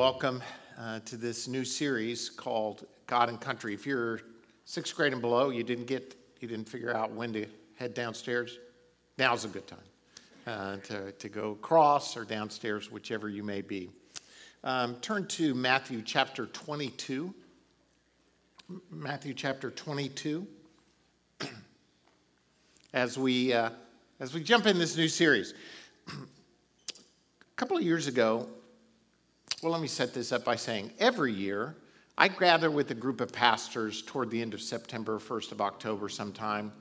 welcome uh, to this new series called God and Country. If you're sixth grade and below, you didn't get, you didn't figure out when to head downstairs. Now's a good time uh, to, to go across or downstairs, whichever you may be. Um, turn to Matthew chapter 22. Matthew chapter 22. as we uh, as we jump in this new series. a couple of years ago, well, let me set this up by saying every year I gather with a group of pastors toward the end of September, 1st of October, sometime,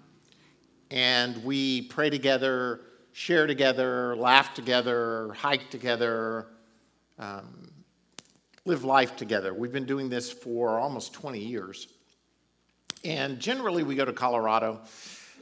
and we pray together, share together, laugh together, hike together, um, live life together. We've been doing this for almost 20 years. And generally, we go to Colorado,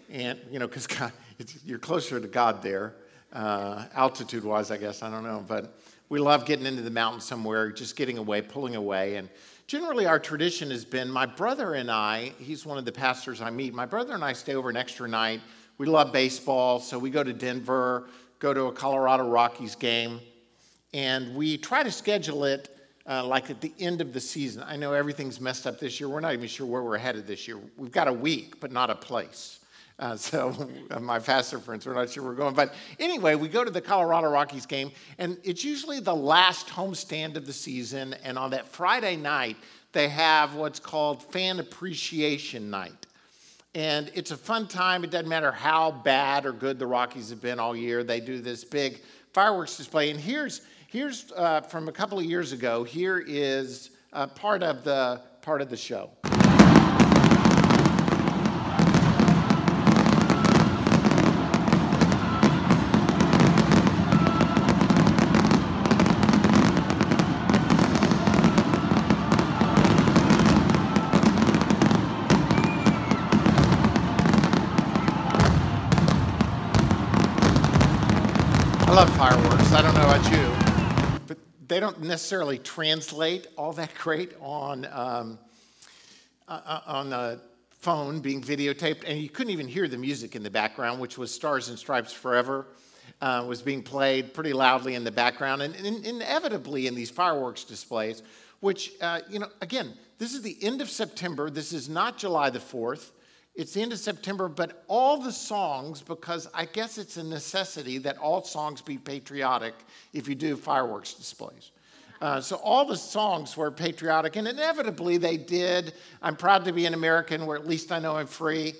and, you know, because you're closer to God there, uh, altitude wise, I guess, I don't know. But we love getting into the mountains somewhere, just getting away, pulling away. And generally, our tradition has been my brother and I, he's one of the pastors I meet, my brother and I stay over an extra night. We love baseball, so we go to Denver, go to a Colorado Rockies game, and we try to schedule it uh, like at the end of the season. I know everything's messed up this year. We're not even sure where we're headed this year. We've got a week, but not a place. Uh, so my pastor friends, we're not sure we're going. But anyway, we go to the Colorado Rockies game, and it's usually the last homestand of the season. And on that Friday night, they have what's called Fan Appreciation Night. And it's a fun time. It doesn't matter how bad or good the Rockies have been all year. They do this big fireworks display. And here's, here's uh, from a couple of years ago, here is uh, part, of the, part of the show. They don't necessarily translate all that great on um, uh, uh, on a phone being videotaped, and you couldn't even hear the music in the background, which was "Stars and Stripes Forever." Uh, was being played pretty loudly in the background, and, and inevitably in these fireworks displays, which uh, you know, again, this is the end of September. This is not July the fourth. It's the end of September, but all the songs, because I guess it's a necessity that all songs be patriotic if you do fireworks displays. Uh, so all the songs were patriotic, and inevitably they did. I'm proud to be an American, where at least I know I'm free.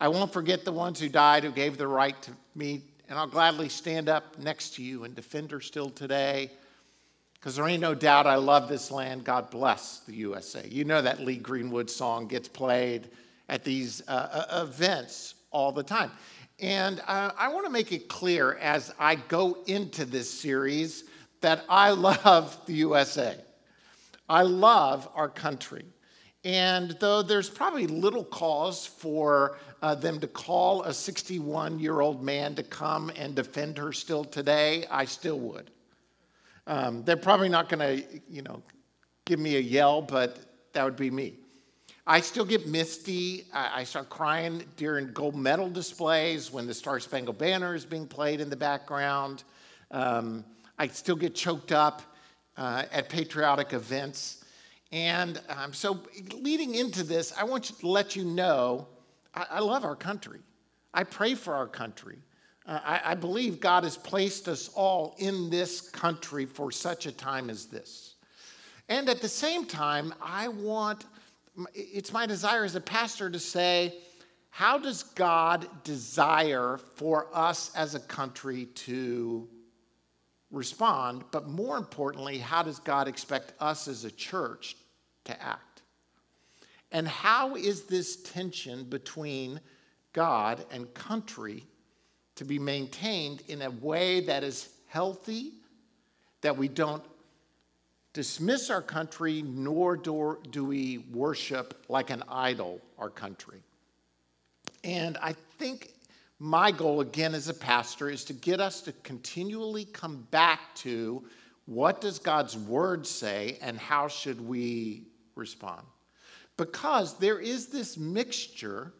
I won't forget the ones who died, who gave the right to me, and I'll gladly stand up next to you and defend her still today. Because there ain't no doubt I love this land. God bless the USA. You know that Lee Greenwood song gets played at these uh, uh, events all the time. And uh, I want to make it clear as I go into this series that I love the USA. I love our country. And though there's probably little cause for uh, them to call a 61 year old man to come and defend her still today, I still would. Um, they're probably not going to, you know, give me a yell, but that would be me. I still get misty. I start crying during gold medal displays when the Star Spangled Banner is being played in the background. Um, I still get choked up uh, at patriotic events. And um, so, leading into this, I want to let you know I, I love our country. I pray for our country. Uh, I, I believe God has placed us all in this country for such a time as this. And at the same time, I want it's my desire as a pastor to say, how does God desire for us as a country to respond? But more importantly, how does God expect us as a church to act? And how is this tension between God and country to be maintained in a way that is healthy, that we don't dismiss our country, nor do, we worship like an idol our country. And I think my goal, again, as a pastor, is to get us to continually come back to what does God's word say and how should we respond? Because there is this mixture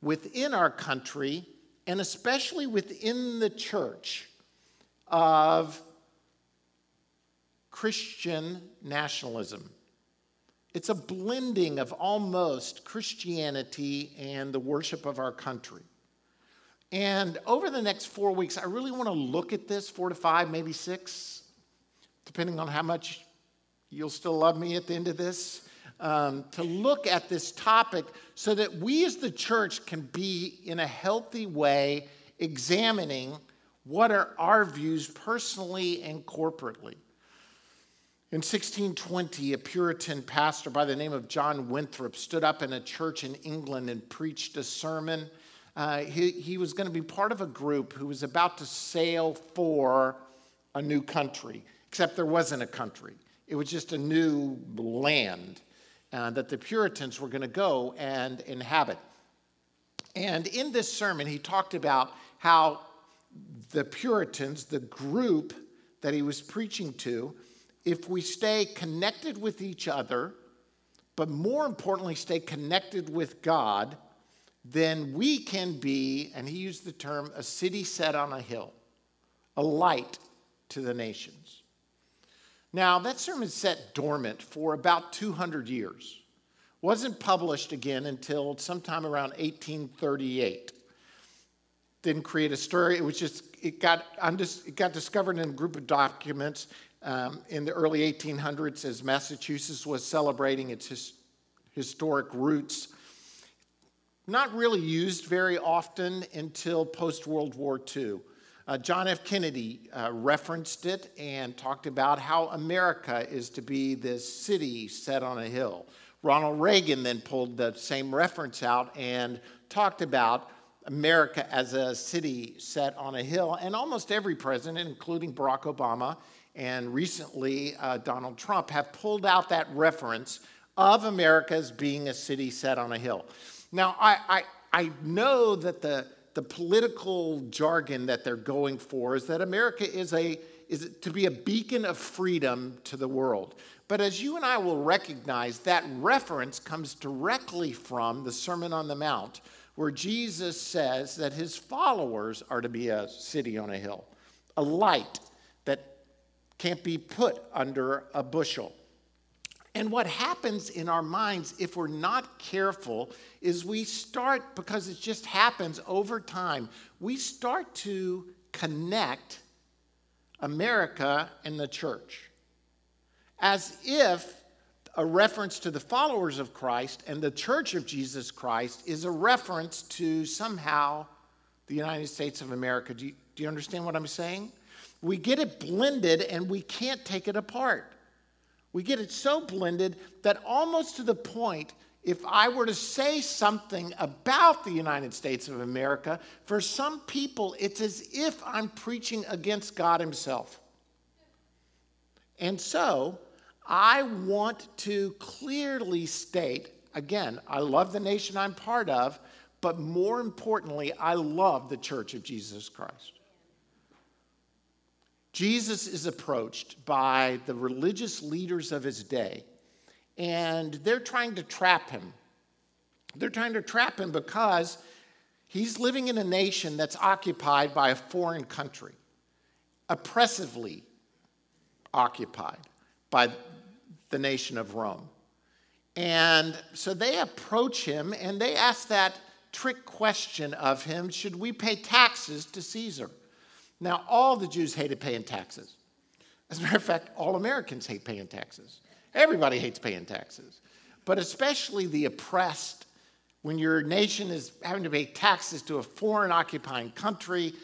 within our country and especially within the church of Christian nationalism. It's a blending of almost Christianity and the worship of our country. And over the next four weeks, I really want to look at this four to five, maybe six, depending on how much you'll still love me at the end of this. Um, to look at this topic so that we as the church can be in a healthy way examining what are our views personally and corporately. In 1620, a Puritan pastor by the name of John Winthrop stood up in a church in England and preached a sermon. Uh, he, he was going to be part of a group who was about to sail for a new country, except there wasn't a country. It was just a new land uh, that the Puritans were going to go and inhabit. And in this sermon, he talked about how the Puritans, the group that he was preaching to, if we stay connected with each other, but more importantly, stay connected with God, then we can be, and he used the term, a city set on a hill, a light to the nations. Now, that sermon sat dormant for about 200 years. Wasn't published again until sometime around 1838. Didn't create a story. It was just, it got, it got discovered in a group of documents um, in the early 1800s as Massachusetts was celebrating its his, historic roots. Not really used very often until post World War II. Uh, John F. Kennedy uh, referenced it and talked about how America is to be this city set on a hill. Ronald Reagan then pulled the same reference out and talked about America as a city set on a hill. And almost every president, including Barack Obama and recently uh, Donald Trump have pulled out that reference of America as being a city set on a hill. Now, I, I, I know that the, the political jargon that they're going for is that America is, a, is to be a beacon of freedom to the world. But as you and I will recognize, that reference comes directly from the Sermon on the Mount, where Jesus says that his followers are to be a city on a hill, a light can't be put under a bushel. And what happens in our minds if we're not careful is we start, because it just happens over time, we start to connect America and the church as if a reference to the followers of Christ and the church of Jesus Christ is a reference to somehow the United States of America. Do you, do you understand what I'm saying? We get it blended and we can't take it apart. We get it so blended that almost to the point, if I were to say something about the United States of America, for some people, it's as if I'm preaching against God Himself. And so, I want to clearly state again, I love the nation I'm part of, but more importantly, I love the church of Jesus Christ. Jesus is approached by the religious leaders of his day, and they're trying to trap him. They're trying to trap him because he's living in a nation that's occupied by a foreign country, oppressively occupied by the nation of Rome. And so they approach him and they ask that trick question of him should we pay taxes to Caesar? Now, all the Jews hated paying taxes. As a matter of fact, all Americans hate paying taxes. Everybody hates paying taxes. But especially the oppressed, when your nation is having to pay taxes to a foreign occupying country.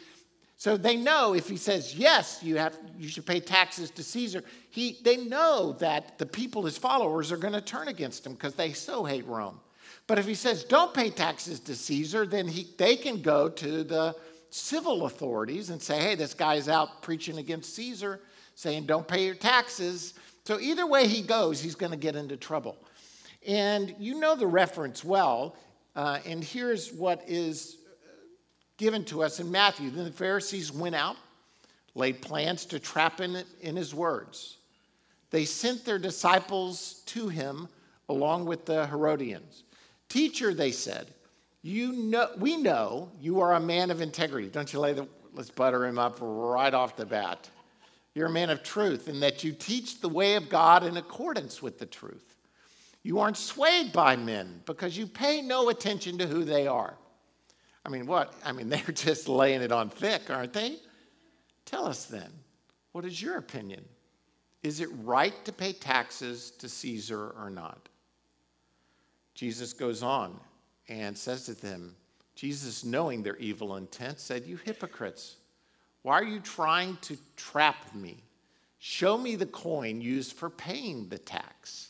So they know if he says, yes, you, have, you should pay taxes to Caesar, he, they know that the people, his followers, are going to turn against him because they so hate Rome. But if he says, don't pay taxes to Caesar, then he, they can go to the civil authorities and say, hey, this guy's out preaching against Caesar, saying, don't pay your taxes. So either way he goes, he's going to get into trouble. And you know the reference well. Uh, and here's what is given to us in Matthew. Then the Pharisees went out, laid plans to trap him in his words. They sent their disciples to him along with the Herodians. Teacher, they said, you know, we know you are a man of integrity. Don't you lay the, let's butter him up right off the bat. You're a man of truth, in that you teach the way of God in accordance with the truth. You aren't swayed by men because you pay no attention to who they are. I mean, what? I mean, they're just laying it on thick, aren't they? Tell us then, what is your opinion? Is it right to pay taxes to Caesar or not? Jesus goes on and says to them, Jesus, knowing their evil intent, said, You hypocrites, why are you trying to trap me? Show me the coin used for paying the tax.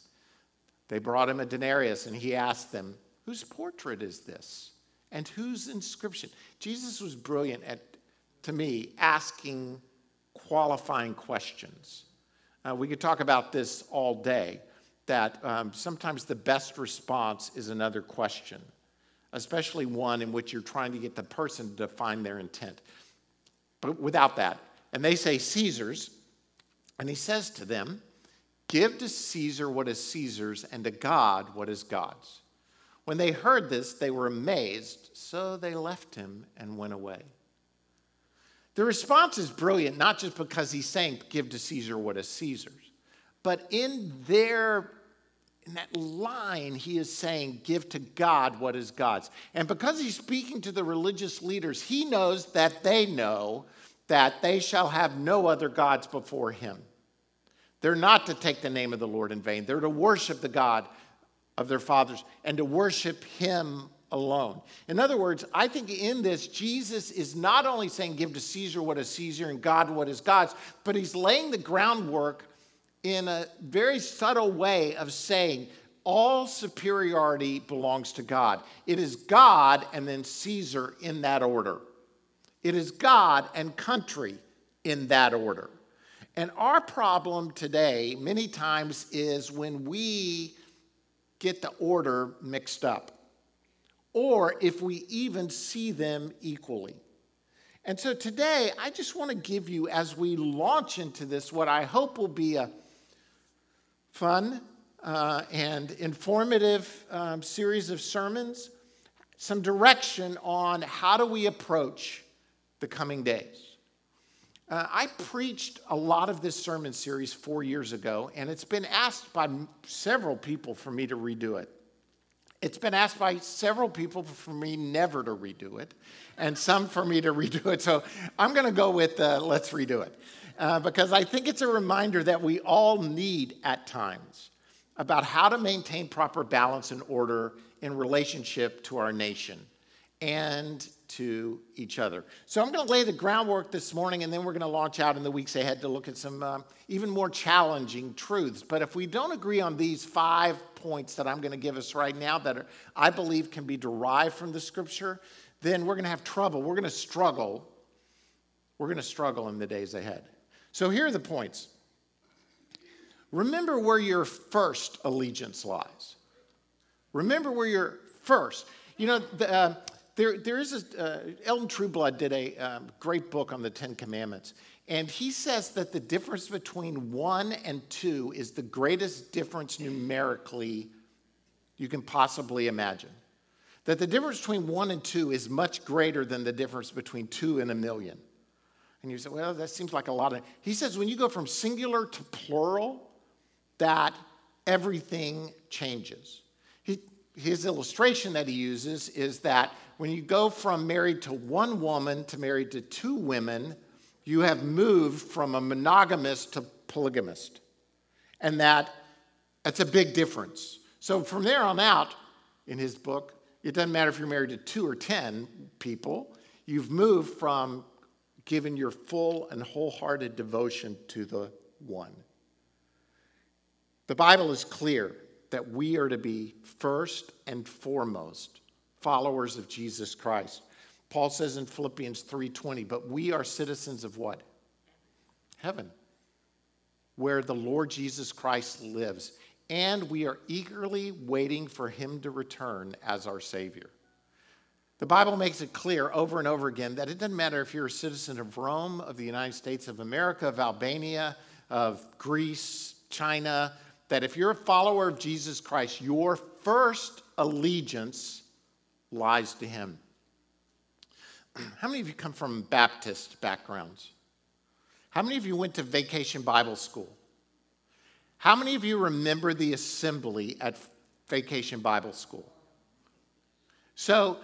They brought him a denarius, and he asked them, Whose portrait is this? And whose inscription? Jesus was brilliant at, to me, asking qualifying questions. Uh, we could talk about this all day, that um, sometimes the best response is another question, especially one in which you're trying to get the person to define their intent. But without that, and they say Caesar's, and he says to them, Give to Caesar what is Caesar's, and to God what is God's. When they heard this, they were amazed, so they left him and went away. The response is brilliant, not just because he's saying, give to Caesar what is Caesar's, but in their in that line, he is saying, Give to God what is God's. And because he's speaking to the religious leaders, he knows that they know that they shall have no other gods before him. They're not to take the name of the Lord in vain, they're to worship the God of their fathers and to worship him alone. In other words, I think in this, Jesus is not only saying, Give to Caesar what is Caesar and God what is God's, but he's laying the groundwork in a very subtle way of saying, all superiority belongs to God. It is God and then Caesar in that order. It is God and country in that order. And our problem today, many times, is when we get the order mixed up or if we even see them equally. And so today, I just want to give you, as we launch into this, what I hope will be a fun uh, and informative um, series of sermons, some direction on how do we approach the coming days. Uh, I preached a lot of this sermon series four years ago, and it's been asked by several people for me to redo it. It's been asked by several people for me never to redo it, and some for me to redo it. So I'm going to go with uh, let's redo it. Uh, because I think it's a reminder that we all need at times about how to maintain proper balance and order in relationship to our nation and to each other. So I'm going to lay the groundwork this morning, and then we're going to launch out in the weeks ahead to look at some um, even more challenging truths. But if we don't agree on these five points that I'm going to give us right now that are, I believe can be derived from the scripture, then we're going to have trouble. We're going to struggle. We're going to struggle in the days ahead. So here are the points. Remember where your first allegiance lies. Remember where your first. You know, the, uh, there, there is a, uh, Elton Trueblood did a um, great book on the Ten Commandments. And he says that the difference between one and two is the greatest difference numerically you can possibly imagine. That the difference between one and two is much greater than the difference between two and a million. And you say, well, that seems like a lot of. He says when you go from singular to plural, that everything changes. He, his illustration that he uses is that when you go from married to one woman to married to two women, you have moved from a monogamist to polygamist. And that that's a big difference. So from there on out, in his book, it doesn't matter if you're married to two or ten people, you've moved from giving your full and wholehearted devotion to the one. The Bible is clear that we are to be first and foremost followers of Jesus Christ. Paul says in Philippians 3:20, but we are citizens of what? Heaven, where the Lord Jesus Christ lives, and we are eagerly waiting for him to return as our savior. The Bible makes it clear over and over again that it doesn't matter if you're a citizen of Rome, of the United States of America, of Albania, of Greece, China, that if you're a follower of Jesus Christ, your first allegiance lies to him. How many of you come from Baptist backgrounds? How many of you went to vacation Bible school? How many of you remember the assembly at vacation Bible school? So,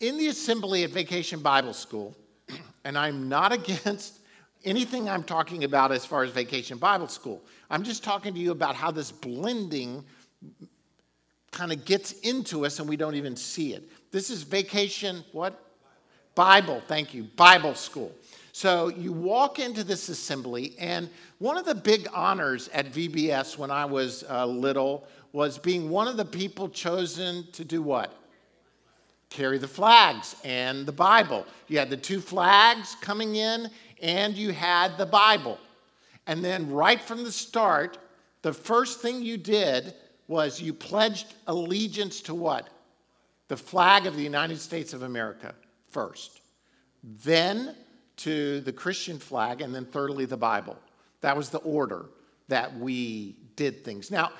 in the assembly at vacation Bible school, and I'm not against anything I'm talking about as far as vacation Bible school. I'm just talking to you about how this blending kind of gets into us and we don't even see it. This is vacation, what? Bible, thank you, Bible school. So you walk into this assembly, and one of the big honors at VBS when I was uh, little was being one of the people chosen to do what? Carry the flags and the Bible. You had the two flags coming in, and you had the Bible. And then, right from the start, the first thing you did was you pledged allegiance to what? The flag of the United States of America first. Then to the Christian flag, and then thirdly, the Bible. That was the order that we did things. Now,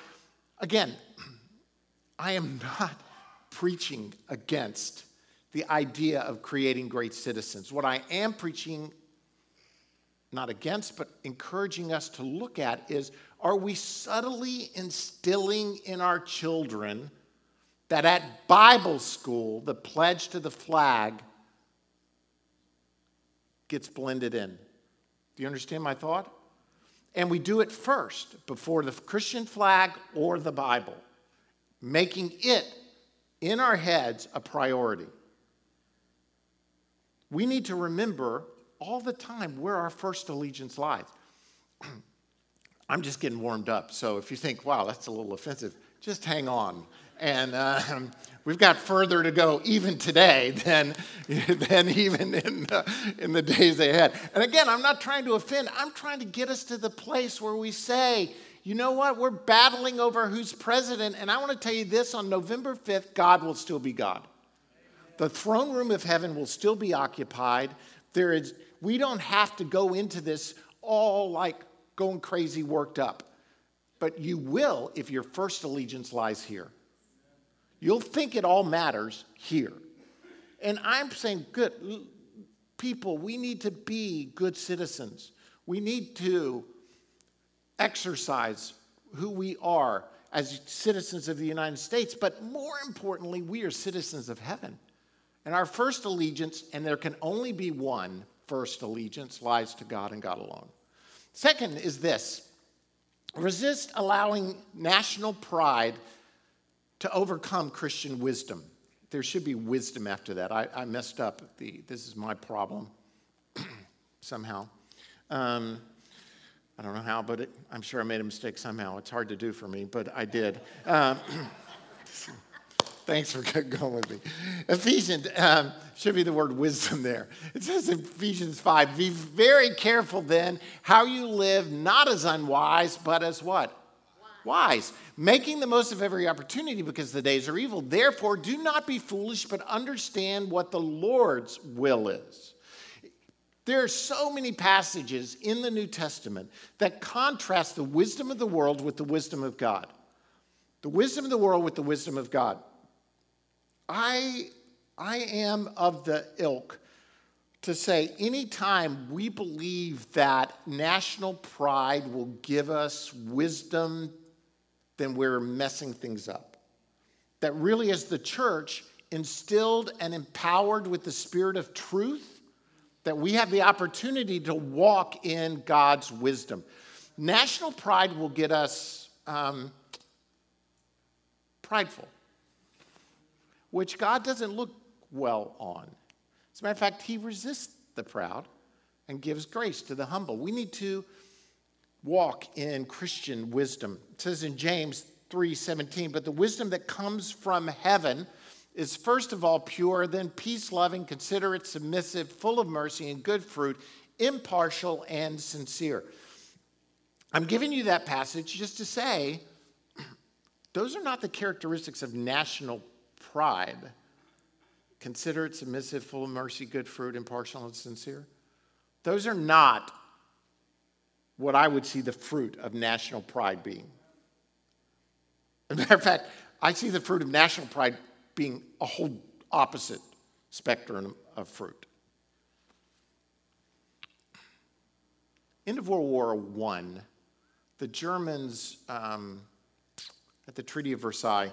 again, I am not preaching against the idea of creating great citizens. What I am preaching not against, but encouraging us to look at is are we subtly instilling in our children that at Bible school, the pledge to the flag gets blended in? Do you understand my thought? And we do it first before the Christian flag or the Bible, making it in our heads a priority. We need to remember all the time where our first allegiance lies. I'm just getting warmed up, so if you think, wow, that's a little offensive, just hang on. And um, we've got further to go even today than, than even in the, in the days ahead. And again, I'm not trying to offend, I'm trying to get us to the place where we say, you know what? We're battling over who's president. And I want to tell you this on November 5th, God will still be God. The throne room of heaven will still be occupied. There is, we don't have to go into this all like going crazy worked up. But you will if your first allegiance lies here. You'll think it all matters here. And I'm saying, good people, we need to be good citizens. We need to exercise who we are as citizens of the United States, but more importantly, we are citizens of heaven. And our first allegiance, and there can only be one first allegiance, lies to God and God alone. Second is this resist allowing national pride to overcome Christian wisdom. There should be wisdom after that. I, I messed up. The, this is my problem somehow. Um, I don't know how, but it, I'm sure I made a mistake somehow. It's hard to do for me, but I did. Um, Thanks for going with me. Ephesians um, should be the word wisdom there. It says in Ephesians 5 Be very careful then how you live, not as unwise, but as what? Wise. Making the most of every opportunity because the days are evil. Therefore, do not be foolish, but understand what the Lord's will is. There are so many passages in the New Testament that contrast the wisdom of the world with the wisdom of God. The wisdom of the world with the wisdom of God. I, I am of the ilk to say anytime we believe that national pride will give us wisdom, then we're messing things up. That really, as the church, instilled and empowered with the spirit of truth, that we have the opportunity to walk in God's wisdom. National pride will get us um, prideful which God doesn't look well on. As a matter of fact, he resists the proud and gives grace to the humble. We need to walk in Christian wisdom. It says in James 3:17, but the wisdom that comes from heaven is first of all pure, then peace loving, considerate, submissive, full of mercy and good fruit, impartial and sincere. I'm giving you that passage just to say those are not the characteristics of national pride, considerate, submissive, full of mercy, good fruit, impartial, and sincere. Those are not what I would see the fruit of national pride being. As a matter of fact, I see the fruit of national pride being a whole opposite spectrum of fruit. end of World War I, the Germans um, at the Treaty of Versailles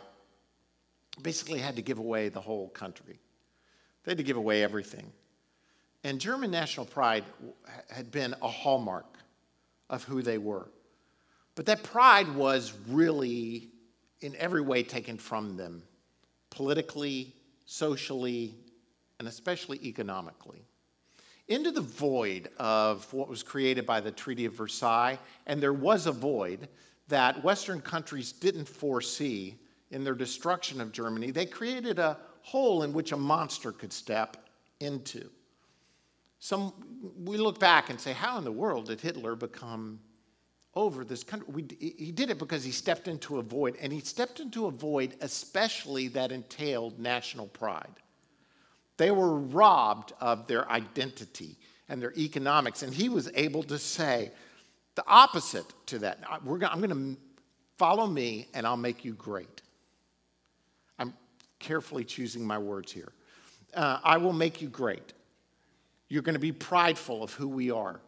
basically had to give away the whole country. They had to give away everything. And German national pride had been a hallmark of who they were. But that pride was really, in every way, taken from them politically, socially, and especially economically. Into the void of what was created by the Treaty of Versailles, and there was a void that Western countries didn't foresee in their destruction of Germany, they created a hole in which a monster could step into. Some, we look back and say, how in the world did Hitler become over this country? We, he did it because he stepped into a void, and he stepped into a void especially that entailed national pride. They were robbed of their identity and their economics, and he was able to say the opposite to that. We're, I'm going to follow me, and I'll make you great. I'm carefully choosing my words here. Uh, I will make you great. You're going to be prideful of who we are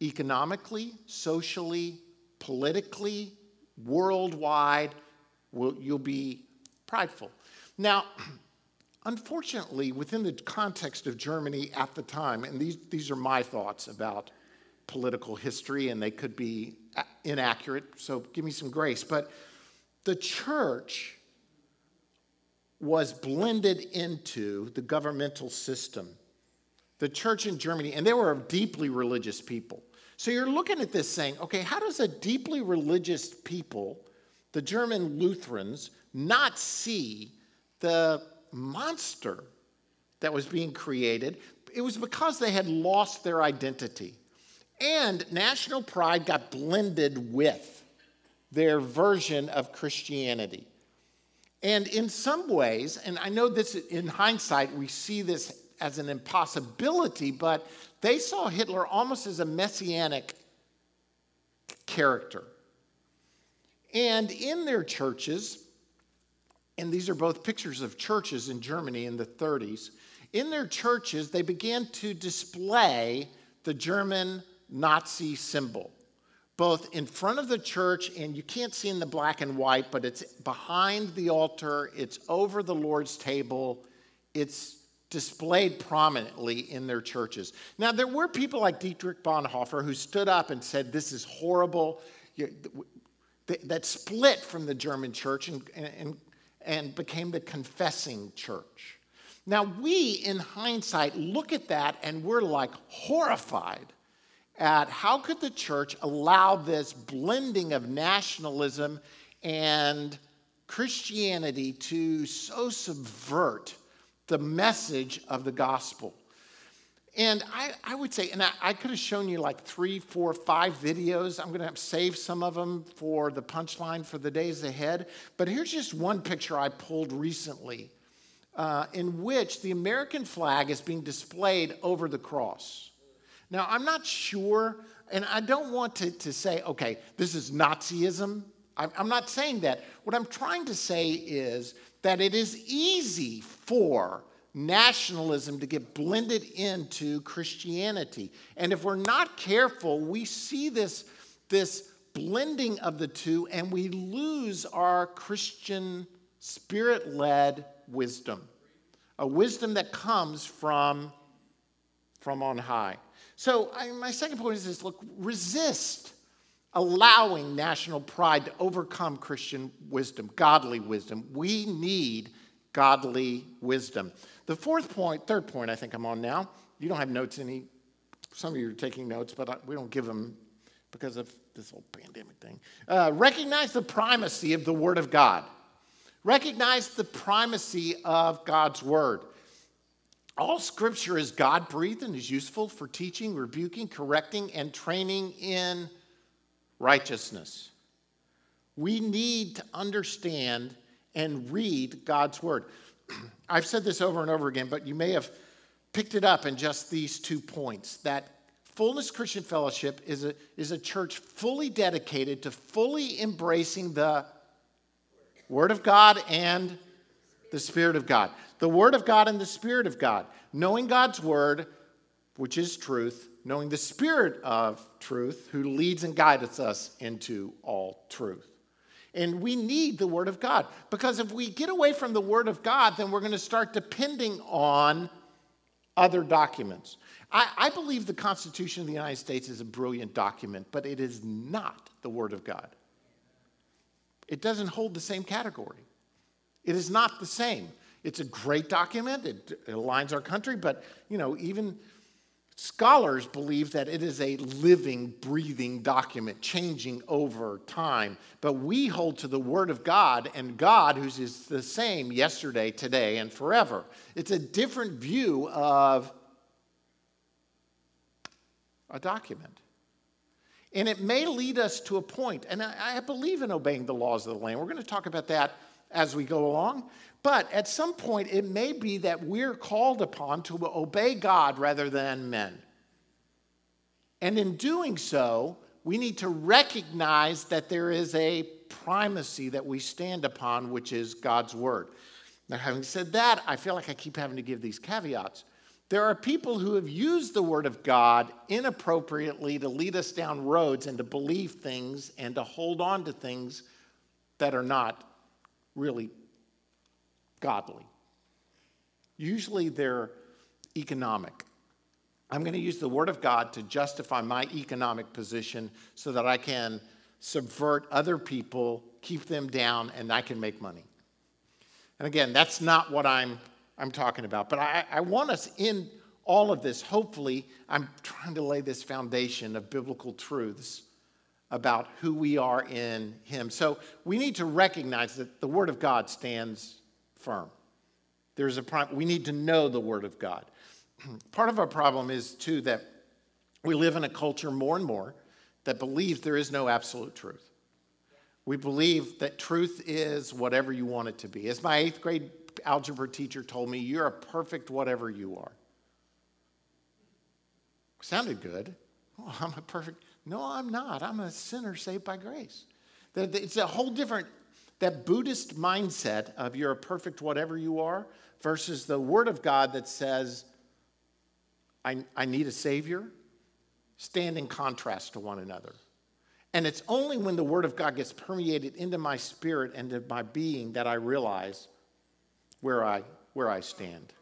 economically, socially, politically, worldwide. You'll be prideful. Now, unfortunately, within the context of Germany at the time, and these, these are my thoughts about political history, and they could be uh, inaccurate, so give me some grace, but the church was blended into the governmental system the church in Germany, and they were a deeply religious people. So you're looking at this saying, okay, how does a deeply religious people, the German Lutherans, not see the monster that was being created? It was because they had lost their identity. And national pride got blended with their version of Christianity. And in some ways, and I know this in hindsight, we see this as an impossibility, but they saw Hitler almost as a messianic character. And in their churches, and these are both pictures of churches in Germany in the 30s, in their churches, they began to display the German Nazi symbol, both in front of the church, and you can't see in the black and white, but it's behind the altar, it's over the Lord's table, it's displayed prominently in their churches. Now, there were people like Dietrich Bonhoeffer who stood up and said, This is horrible. That split from the German church and, and, and became the confessing church. Now, we, in hindsight, look at that and we're like horrified at how could the church allow this blending of nationalism and Christianity to so subvert the message of the gospel. And I, I would say, and I, I, could have shown you like three, four, five videos. I'm going to save some of them for the punchline for the days ahead. But here's just one picture I pulled recently uh, in which the American flag is being displayed over the cross. Now, I'm not sure, and I don't want to, to say, okay, this is Nazism. I'm, not saying that. What I'm trying to say is that it is easy for nationalism to get blended into Christianity. And if we're not careful, we see this, this blending of the two and we lose our Christian spirit led wisdom, a wisdom that comes from, from on high. So, I, my second point is this look, resist allowing national pride to overcome Christian wisdom, godly wisdom. We need godly wisdom. The fourth point, third point, I think I'm on now. You don't have notes any. Some of you are taking notes, but we don't give them because of this whole pandemic thing. Uh, recognize the primacy of the Word of God. Recognize the primacy of God's Word. All scripture is God breathed and is useful for teaching, rebuking, correcting, and training in righteousness. We need to understand and read God's word. I've said this over and over again, but you may have picked it up in just these two points that Fullness Christian Fellowship is a, is a church fully dedicated to fully embracing the Word of God and the Spirit of God. The Word of God and the Spirit of God. Knowing God's Word, which is truth, knowing the Spirit of truth who leads and guides us into all truth. And we need the Word of God because if we get away from the Word of God, then we're going to start depending on other documents. I, I, believe the Constitution of the United States is a brilliant document, but it is not the Word of God. It doesn't hold the same category. It is not the same. It's a great document. It, it aligns our country, but you know, even Scholars believe that it is a living, breathing document, changing over time. But we hold to the Word of God and God, who is the same yesterday, today, and forever. It's a different view of a document. And it may lead us to a point, and I, believe in obeying the laws of the land. We're going to talk about that as we go along. But at some point, it may be that we're called upon to obey God rather than men. And in doing so, we need to recognize that there is a primacy that we stand upon, which is God's word. Now, having said that, I feel like I keep having to give these caveats. There are people who have used the word of God inappropriately to lead us down roads and to believe things and to hold on to things that are not really godly. Usually they're economic. I'm going to use the Word of God to justify my economic position so that I can subvert other people, keep them down, and I can make money. And again, that's not what I'm, I'm talking about. But I, I want us in all of this, hopefully, I'm trying to lay this foundation of biblical truths about who we are in Him. So we need to recognize that the Word of God stands firm. There's a problem. We need to know the Word of God. Part of our problem is, too, that we live in a culture more and more that believes there is no absolute truth. We believe that truth is whatever you want it to be. As my eighth grade algebra teacher told me, you're a perfect whatever you are. Sounded good. Oh, I'm a perfect. No, I'm not. I'm a sinner saved by grace. It's a whole different that Buddhist mindset of you're a perfect whatever you are versus the Word of God that says, I, I need a Savior, stand in contrast to one another. And it's only when the Word of God gets permeated into my spirit and into my being that I realize where I, where I stand.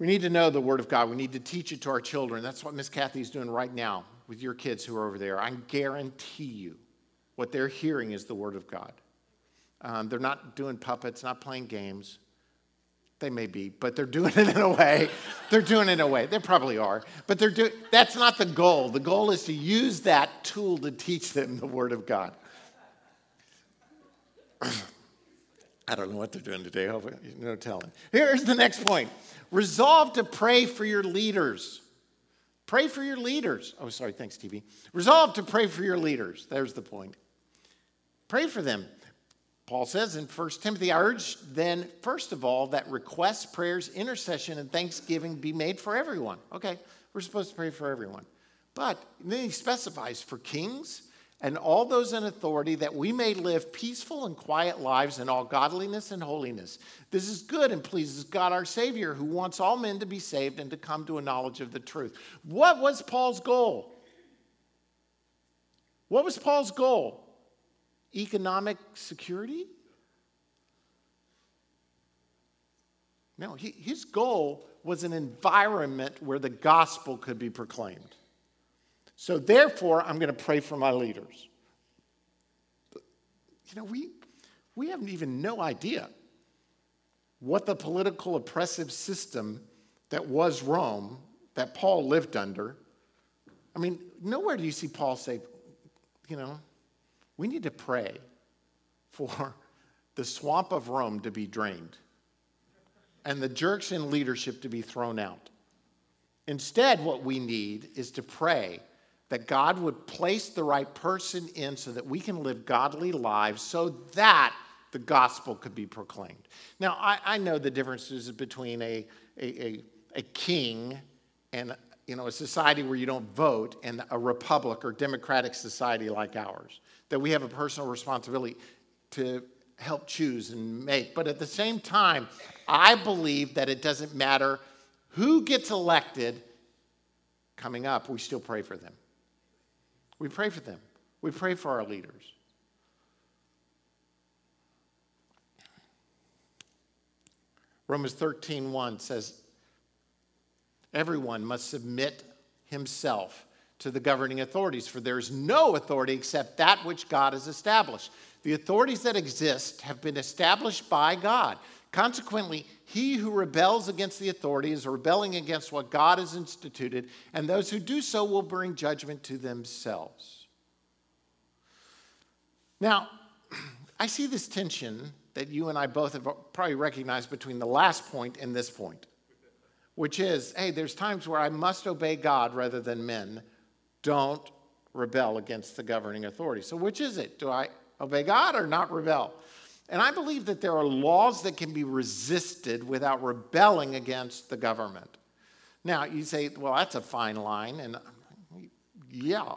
We need to know the Word of God. We need to teach it to our children. That's what Miss Kathy's doing right now with your kids who are over there. I guarantee you what they're hearing is the Word of God. Um, they're not doing puppets, not playing games. They may be, but they're doing it in a way. they're doing it in a way. They probably are, but they're doing. That's not the goal. The goal is to use that tool to teach them the Word of God. I don't know what they're doing today. No telling. Here's the next point: resolve to pray for your leaders. Pray for your leaders. Oh, sorry. Thanks, TV. Resolve to pray for your leaders. There's the point. Pray for them. Paul says in 1 Timothy, I urge then, first of all, that requests, prayers, intercession, and thanksgiving be made for everyone. Okay, we're supposed to pray for everyone. But then he specifies for kings and all those in authority that we may live peaceful and quiet lives in all godliness and holiness. This is good and pleases God our Savior, who wants all men to be saved and to come to a knowledge of the truth. What was Paul's goal? What was Paul's goal? Economic security? No, he, his goal was an environment where the gospel could be proclaimed. So, therefore, I'm going to pray for my leaders. But, you know, we, we have even no idea what the political oppressive system that was Rome, that Paul lived under. I mean, nowhere do you see Paul say, you know, we need to pray for the swamp of Rome to be drained and the jerks in leadership to be thrown out. Instead, what we need is to pray that God would place the right person in so that we can live godly lives so that the gospel could be proclaimed. Now, I, I know the differences between a, a, a, a king and you know, a society where you don't vote and a republic or democratic society like ours that we have a personal responsibility to help choose and make. But at the same time, I believe that it doesn't matter who gets elected coming up, we still pray for them. We pray for them. We pray for our leaders. Romans 13, 1 says, Everyone must submit himself to the governing authorities, for there is no authority except that which God has established. The authorities that exist have been established by God. Consequently, he who rebels against the authority is rebelling against what God has instituted, and those who do so will bring judgment to themselves. Now, I see this tension that you and I both have probably recognized between the last point and this point, which is hey, there's times where I must obey God rather than men. Don't rebel against the governing authority. So, which is it? Do I obey God or not rebel? And I believe that there are laws that can be resisted without rebelling against the government. Now, you say, well, that's a fine line. And yeah,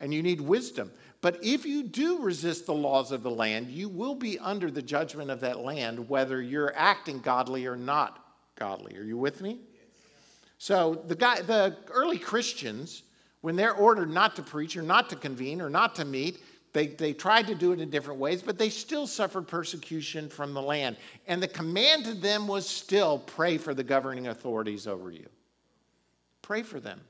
and you need wisdom. But if you do resist the laws of the land, you will be under the judgment of that land, whether you're acting godly or not godly. Are you with me? So the, guy, the early Christians, when they're ordered not to preach or not to convene or not to meet, they, they tried to do it in different ways, but they still suffered persecution from the land. And the command to them was still pray for the governing authorities over you. Pray for them.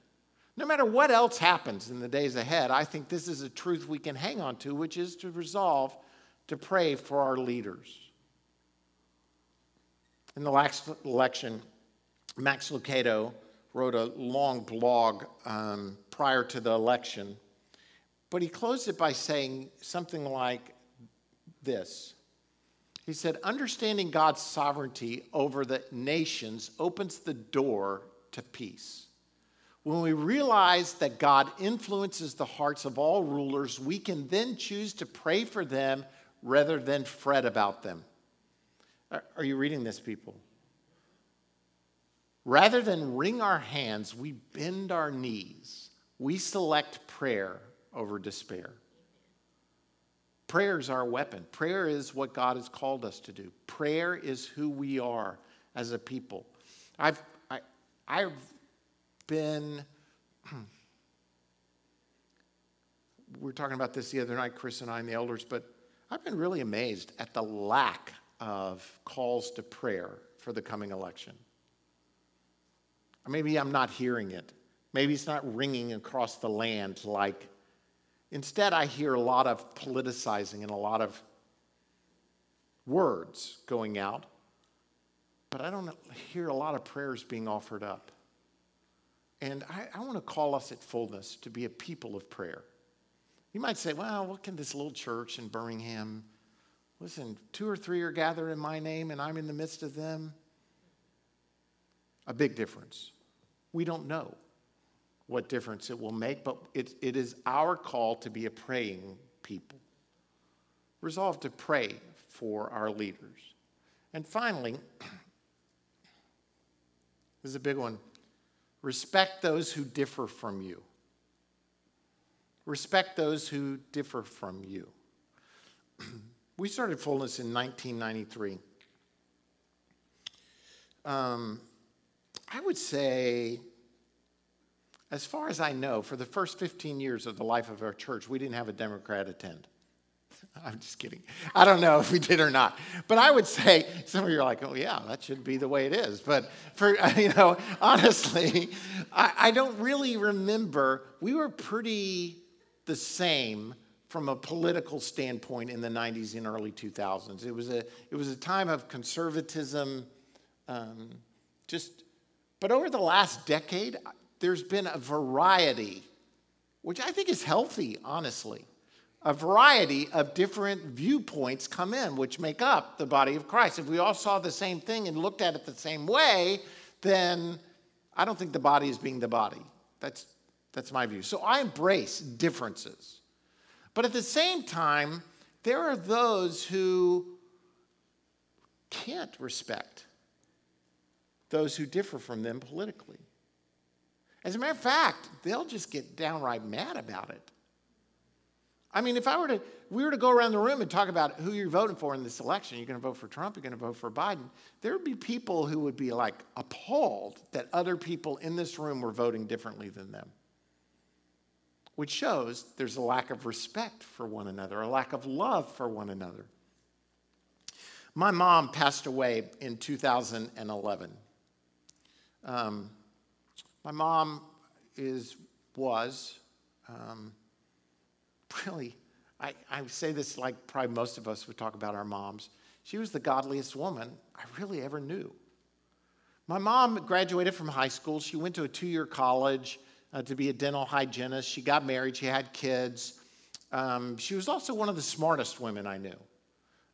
No matter what else happens in the days ahead, I think this is a truth we can hang on to, which is to resolve to pray for our leaders. In the last election, Max Lucado wrote a long blog um, prior to the election, but he closed it by saying something like this. He said, Understanding God's sovereignty over the nations opens the door to peace. When we realize that God influences the hearts of all rulers, we can then choose to pray for them rather than fret about them. Are you reading this, people? Rather than wring our hands, we bend our knees. We select prayer over despair. Prayer is our weapon. Prayer is what God has called us to do. Prayer is who we are as a people. I've, I, I've been, we were talking about this the other night, Chris and I and the elders, but I've been really amazed at the lack of calls to prayer for the coming election. maybe I'm not hearing it. Maybe it's not ringing across the land like. Instead, I hear a lot of politicizing and a lot of words going out, but I don't hear a lot of prayers being offered up. And I, I want to call us at fullness to be a people of prayer. You might say, well, what can this little church in Birmingham? Listen, two or three are gathered in my name and I'm in the midst of them. A big difference. We don't know what difference it will make, but it, it is our call to be a praying people. Resolve to pray for our leaders. And finally, this is a big one Respect those who differ from you. Respect those who differ from you. we started Fullness in 1993. Um, I would say, as far as I know, for the first 15 years of the life of our church, we didn't have a Democrat attend. I'm just kidding. I don't know if we did or not. But I would say, some of you are like, oh, yeah, that should be the way it is. But for, you know, honestly, I, I don't really remember. We were pretty the same from a political standpoint in the 90s and early 2000s. It was a, it was a time of conservatism, um, just, but over the last decade, there's been a variety, which I think is healthy, honestly a variety of different viewpoints come in, which make up the body of Christ. If we all saw the same thing and looked at it the same way, then I don't think the body is being the body. That's, that's my view. So I embrace differences. But at the same time, there are those who can't respect those who differ from them politically. As a matter of fact, they'll just get downright mad about it. I mean, if I were to, we were to go around the room and talk about who you're voting for in this election, you're going to vote for Trump, you're going to vote for Biden, there would be people who would be like appalled that other people in this room were voting differently than them. Which shows there's a lack of respect for one another, a lack of love for one another. My mom passed away in 2011. Um, my mom is, was, um, really, I, I say this like probably most of us would talk about our moms. She was the godliest woman I really ever knew. My mom graduated from high school. She went to a two year college uh, to be a dental hygienist. She got married, she had kids. Um, she was also one of the smartest women I knew.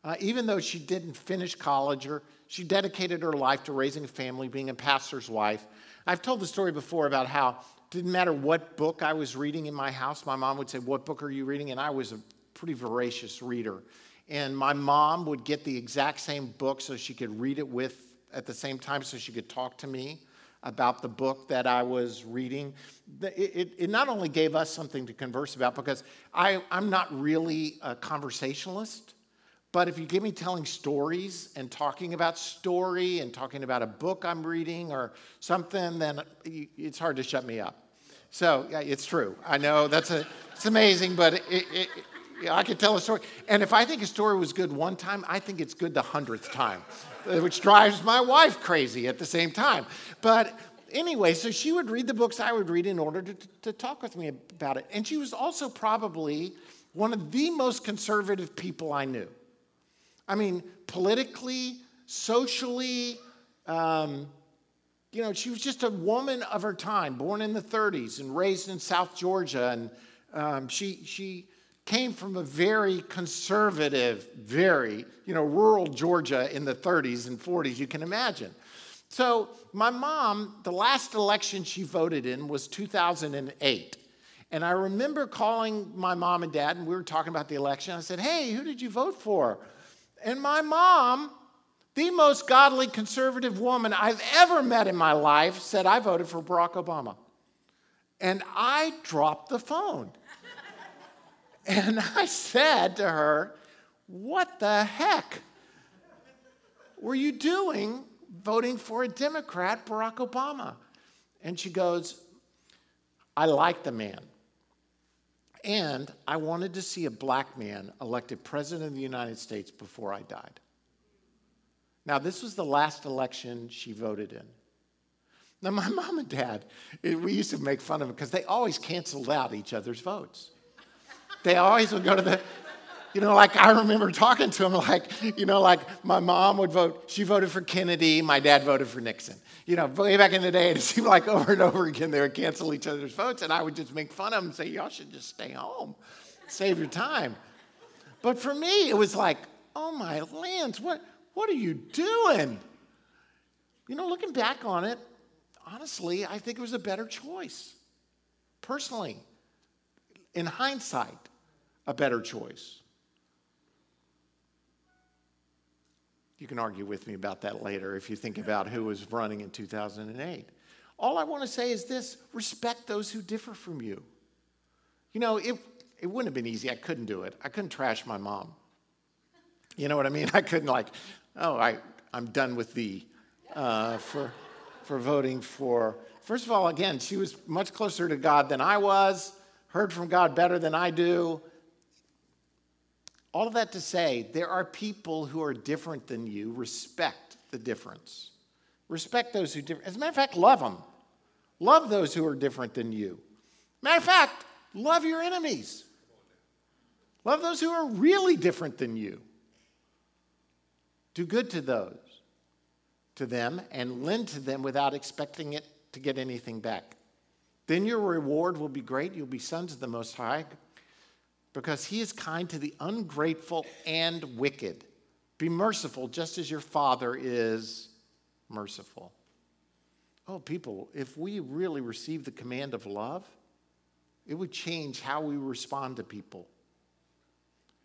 Uh, even though she didn't finish college or she dedicated her life to raising a family, being a pastor's wife. I've told the story before about how didn't matter what book I was reading in my house, my mom would say, What book are you reading? And I was a pretty voracious reader. And my mom would get the exact same book so she could read it with at the same time so she could talk to me about the book that I was reading. It, it, it not only gave us something to converse about because I, I'm not really a conversationalist. But if you get me telling stories and talking about story and talking about a book I'm reading or something, then it's hard to shut me up. So yeah, it's true. I know that's a, it's amazing, but it, it, it, I could tell a story. And if I think a story was good one time, I think it's good the hundredth time, which drives my wife crazy at the same time. But anyway, so she would read the books I would read in order to, to talk with me about it. And she was also probably one of the most conservative people I knew. I mean, politically, socially, um, you know, she was just a woman of her time, born in the 30s and raised in South Georgia. And um, she, she came from a very conservative, very, you know, rural Georgia in the 30s and 40s, you can imagine. So, my mom, the last election she voted in was 2008. And I remember calling my mom and dad, and we were talking about the election. I said, Hey, who did you vote for? And my mom, the most godly conservative woman I've ever met in my life, said, I voted for Barack Obama. And I dropped the phone. and I said to her, What the heck were you doing voting for a Democrat, Barack Obama? And she goes, I like the man. And I wanted to see a black man elected president of the United States before I died. Now, this was the last election she voted in. Now, my mom and dad, eh, we used to make fun of them because they always canceled out each other's votes. They always would go to the, you know, like I remember talking to him, like, you know, like my mom would vote, she voted for Kennedy, my dad voted for Nixon you know, way back in the day, it seemed like over and over again they would cancel each other's votes, and I would just make fun of them and say, y'all should just stay home, save your time. But for me, it was like, oh my lands, what, what are you doing? You know, looking back on it, honestly, I think it was a better choice. Personally, in hindsight, a better choice. You can argue with me about that later if you think about who was running in 2008. All I want to say is this respect those who differ from you. You know, it, it wouldn't have been easy. I couldn't do it. I couldn't trash my mom. You know what I mean? I couldn't, like, oh, I, I'm done with thee uh, for, for voting for. First of all, again, she was much closer to God than I was, heard from God better than I do. All of that to say, there are people who are different than you. Respect the difference. Respect those who differ. As a matter of fact, love them. Love those who are different than you. Matter of fact, love your enemies. Love those who are really different than you. Do good to those, to them, and lend to them without expecting it to get anything back. Then your reward will be great. You'll be sons of the Most High because he is kind to the ungrateful and wicked. Be merciful just as your Father is merciful. Oh, people, if we really receive the command of love, it would change how we respond to people.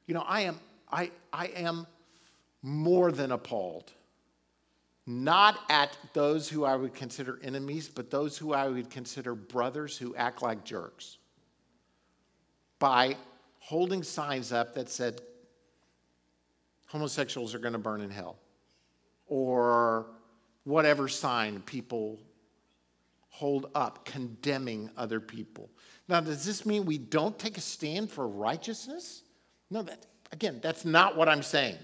You know, I am, I, I am more than appalled. Not at those who I would consider enemies, but those who I would consider brothers who act like jerks. By holding signs up that said homosexuals are going to burn in hell or whatever sign people hold up condemning other people. Now, does this mean we don't take a stand for righteousness? No, that, again, that's not what I'm saying.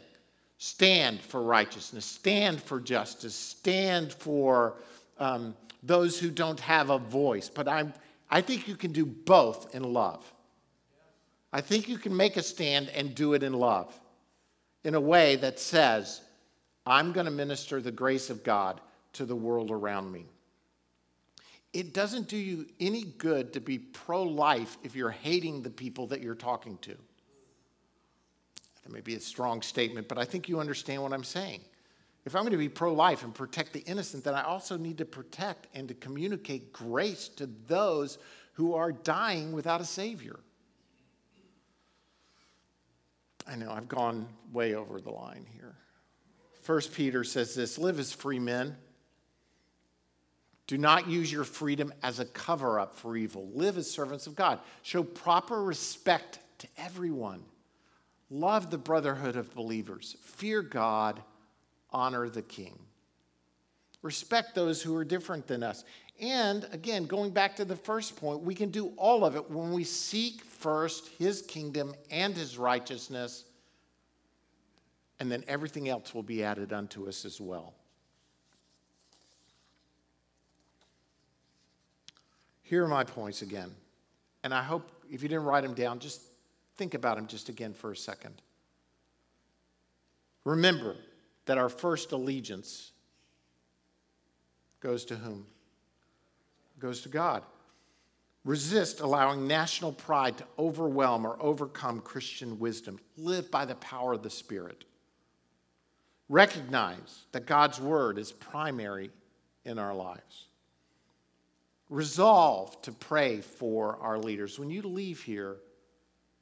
Stand for righteousness, stand for justice, stand for um, those who don't have a voice. But I'm, I think you can do both in love. I think you can make a stand and do it in love in a way that says, I'm going to minister the grace of God to the world around me. It doesn't do you any good to be pro life if you're hating the people that you're talking to. That may be a strong statement, but I think you understand what I'm saying. If I'm going to be pro life and protect the innocent, then I also need to protect and to communicate grace to those who are dying without a Savior. I know I've gone way over the line here. First Peter says this live as free men. Do not use your freedom as a cover up for evil. Live as servants of God. Show proper respect to everyone. Love the brotherhood of believers. Fear God. Honor the king. Respect those who are different than us. And again, going back to the first point, we can do all of it when we seek first his kingdom and his righteousness, and then everything else will be added unto us as well. Here are my points again. And I hope if you didn't write them down, just think about them just again for a second. Remember that our first allegiance goes to whom? Goes to God. Resist allowing national pride to overwhelm or overcome Christian wisdom. Live by the power of the Spirit. Recognize that God's word is primary in our lives. Resolve to pray for our leaders. When you leave here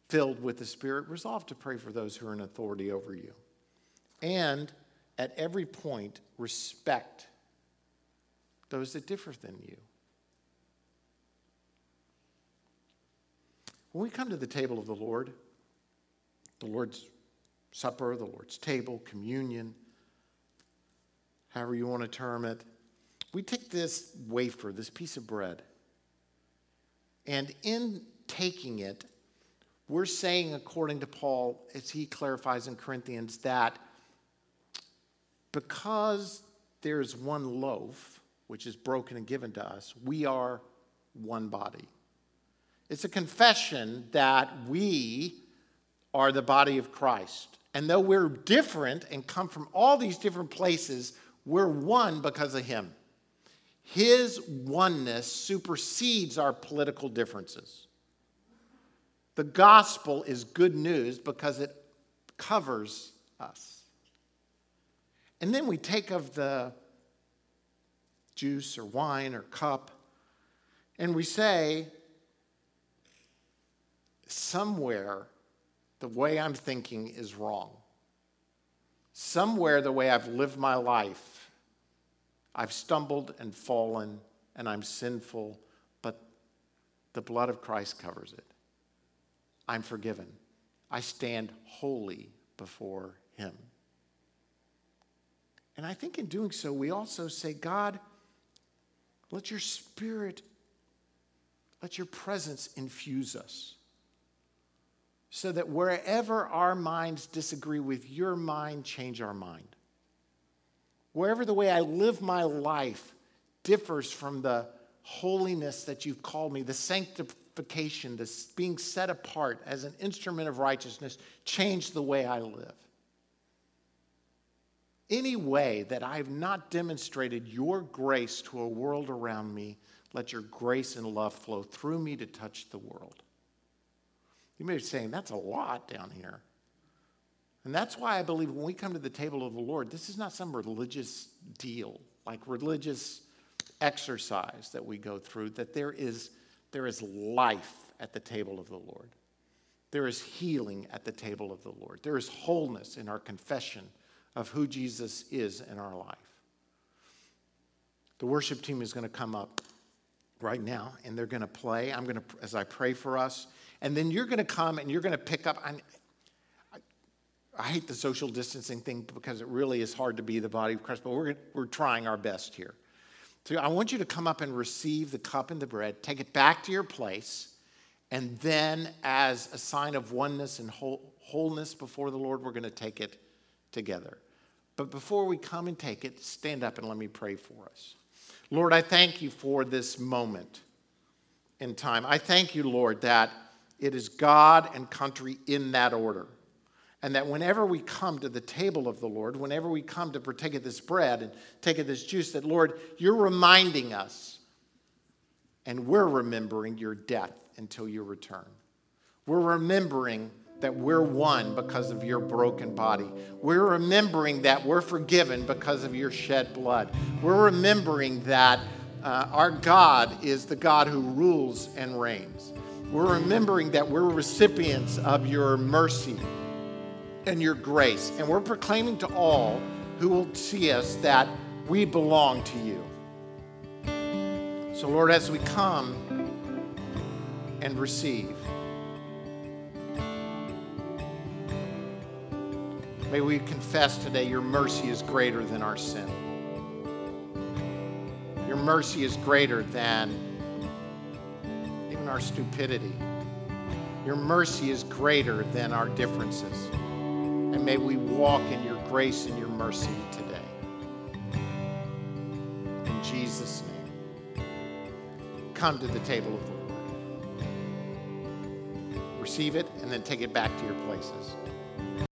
filled with the Spirit, resolve to pray for those who are in authority over you. And at every point, respect those that differ than you. When we come to the table of the Lord, the Lord's Supper, the Lord's table, communion, however you want to term it, we take this wafer, this piece of bread, and in taking it, we're saying, according to Paul, as he clarifies in Corinthians, that because there is one loaf, which is broken and given to us, we are one body. It's a confession that we are the body of Christ. And though we're different and come from all these different places, we're one because of Him. His oneness supersedes our political differences. The gospel is good news because it covers us. And then we take of the juice or wine or cup and we say, somewhere the way I'm thinking is wrong. Somewhere the way I've lived my life, I've stumbled and fallen and I'm sinful, but the blood of Christ covers it. I'm forgiven. I stand holy before Him. And I think in doing so, we also say, God, let your spirit, let your presence infuse us so that wherever our minds disagree with your mind, change our mind. Wherever the way I live my life differs from the holiness that you've called me, the sanctification, this being set apart as an instrument of righteousness, change the way I live. Any way that I have not demonstrated your grace to a world around me, let your grace and love flow through me to touch the world. You may be saying, that's a lot down here. And that's why I believe when we come to the table of the Lord, this is not some religious deal, like religious exercise that we go through, that there is, there is life at the table of the Lord. There is healing at the table of the Lord. There is wholeness in our confession of who Jesus is in our life. The worship team is going to come up right now and they're going to play. I'm going to, as I pray for us, And then you're going to come and you're going to pick up. I, I hate the social distancing thing because it really is hard to be the body of Christ, but we're, we're trying our best here. So I want you to come up and receive the cup and the bread, take it back to your place, and then, as a sign of oneness and wholeness before the Lord, we're going to take it together. But before we come and take it, stand up and let me pray for us. Lord, I thank you for this moment in time. I thank you, Lord, that it is God and country in that order. And that whenever we come to the table of the Lord, whenever we come to partake of this bread and take of this juice, that Lord, you're reminding us and we're remembering your death until your return. We're remembering that we're one because of your broken body. We're remembering that we're forgiven because of your shed blood. We're remembering that uh, our God is the God who rules and reigns. We're remembering that we're recipients of your mercy and your grace. And we're proclaiming to all who will see us that we belong to you. So, Lord, as we come and receive, may we confess today your mercy is greater than our sin. Your mercy is greater than even our stupidity. Your mercy is greater than our differences. And may we walk in your grace and your mercy today. In Jesus' name. Come to the table of the Lord. Receive it and then take it back to your places.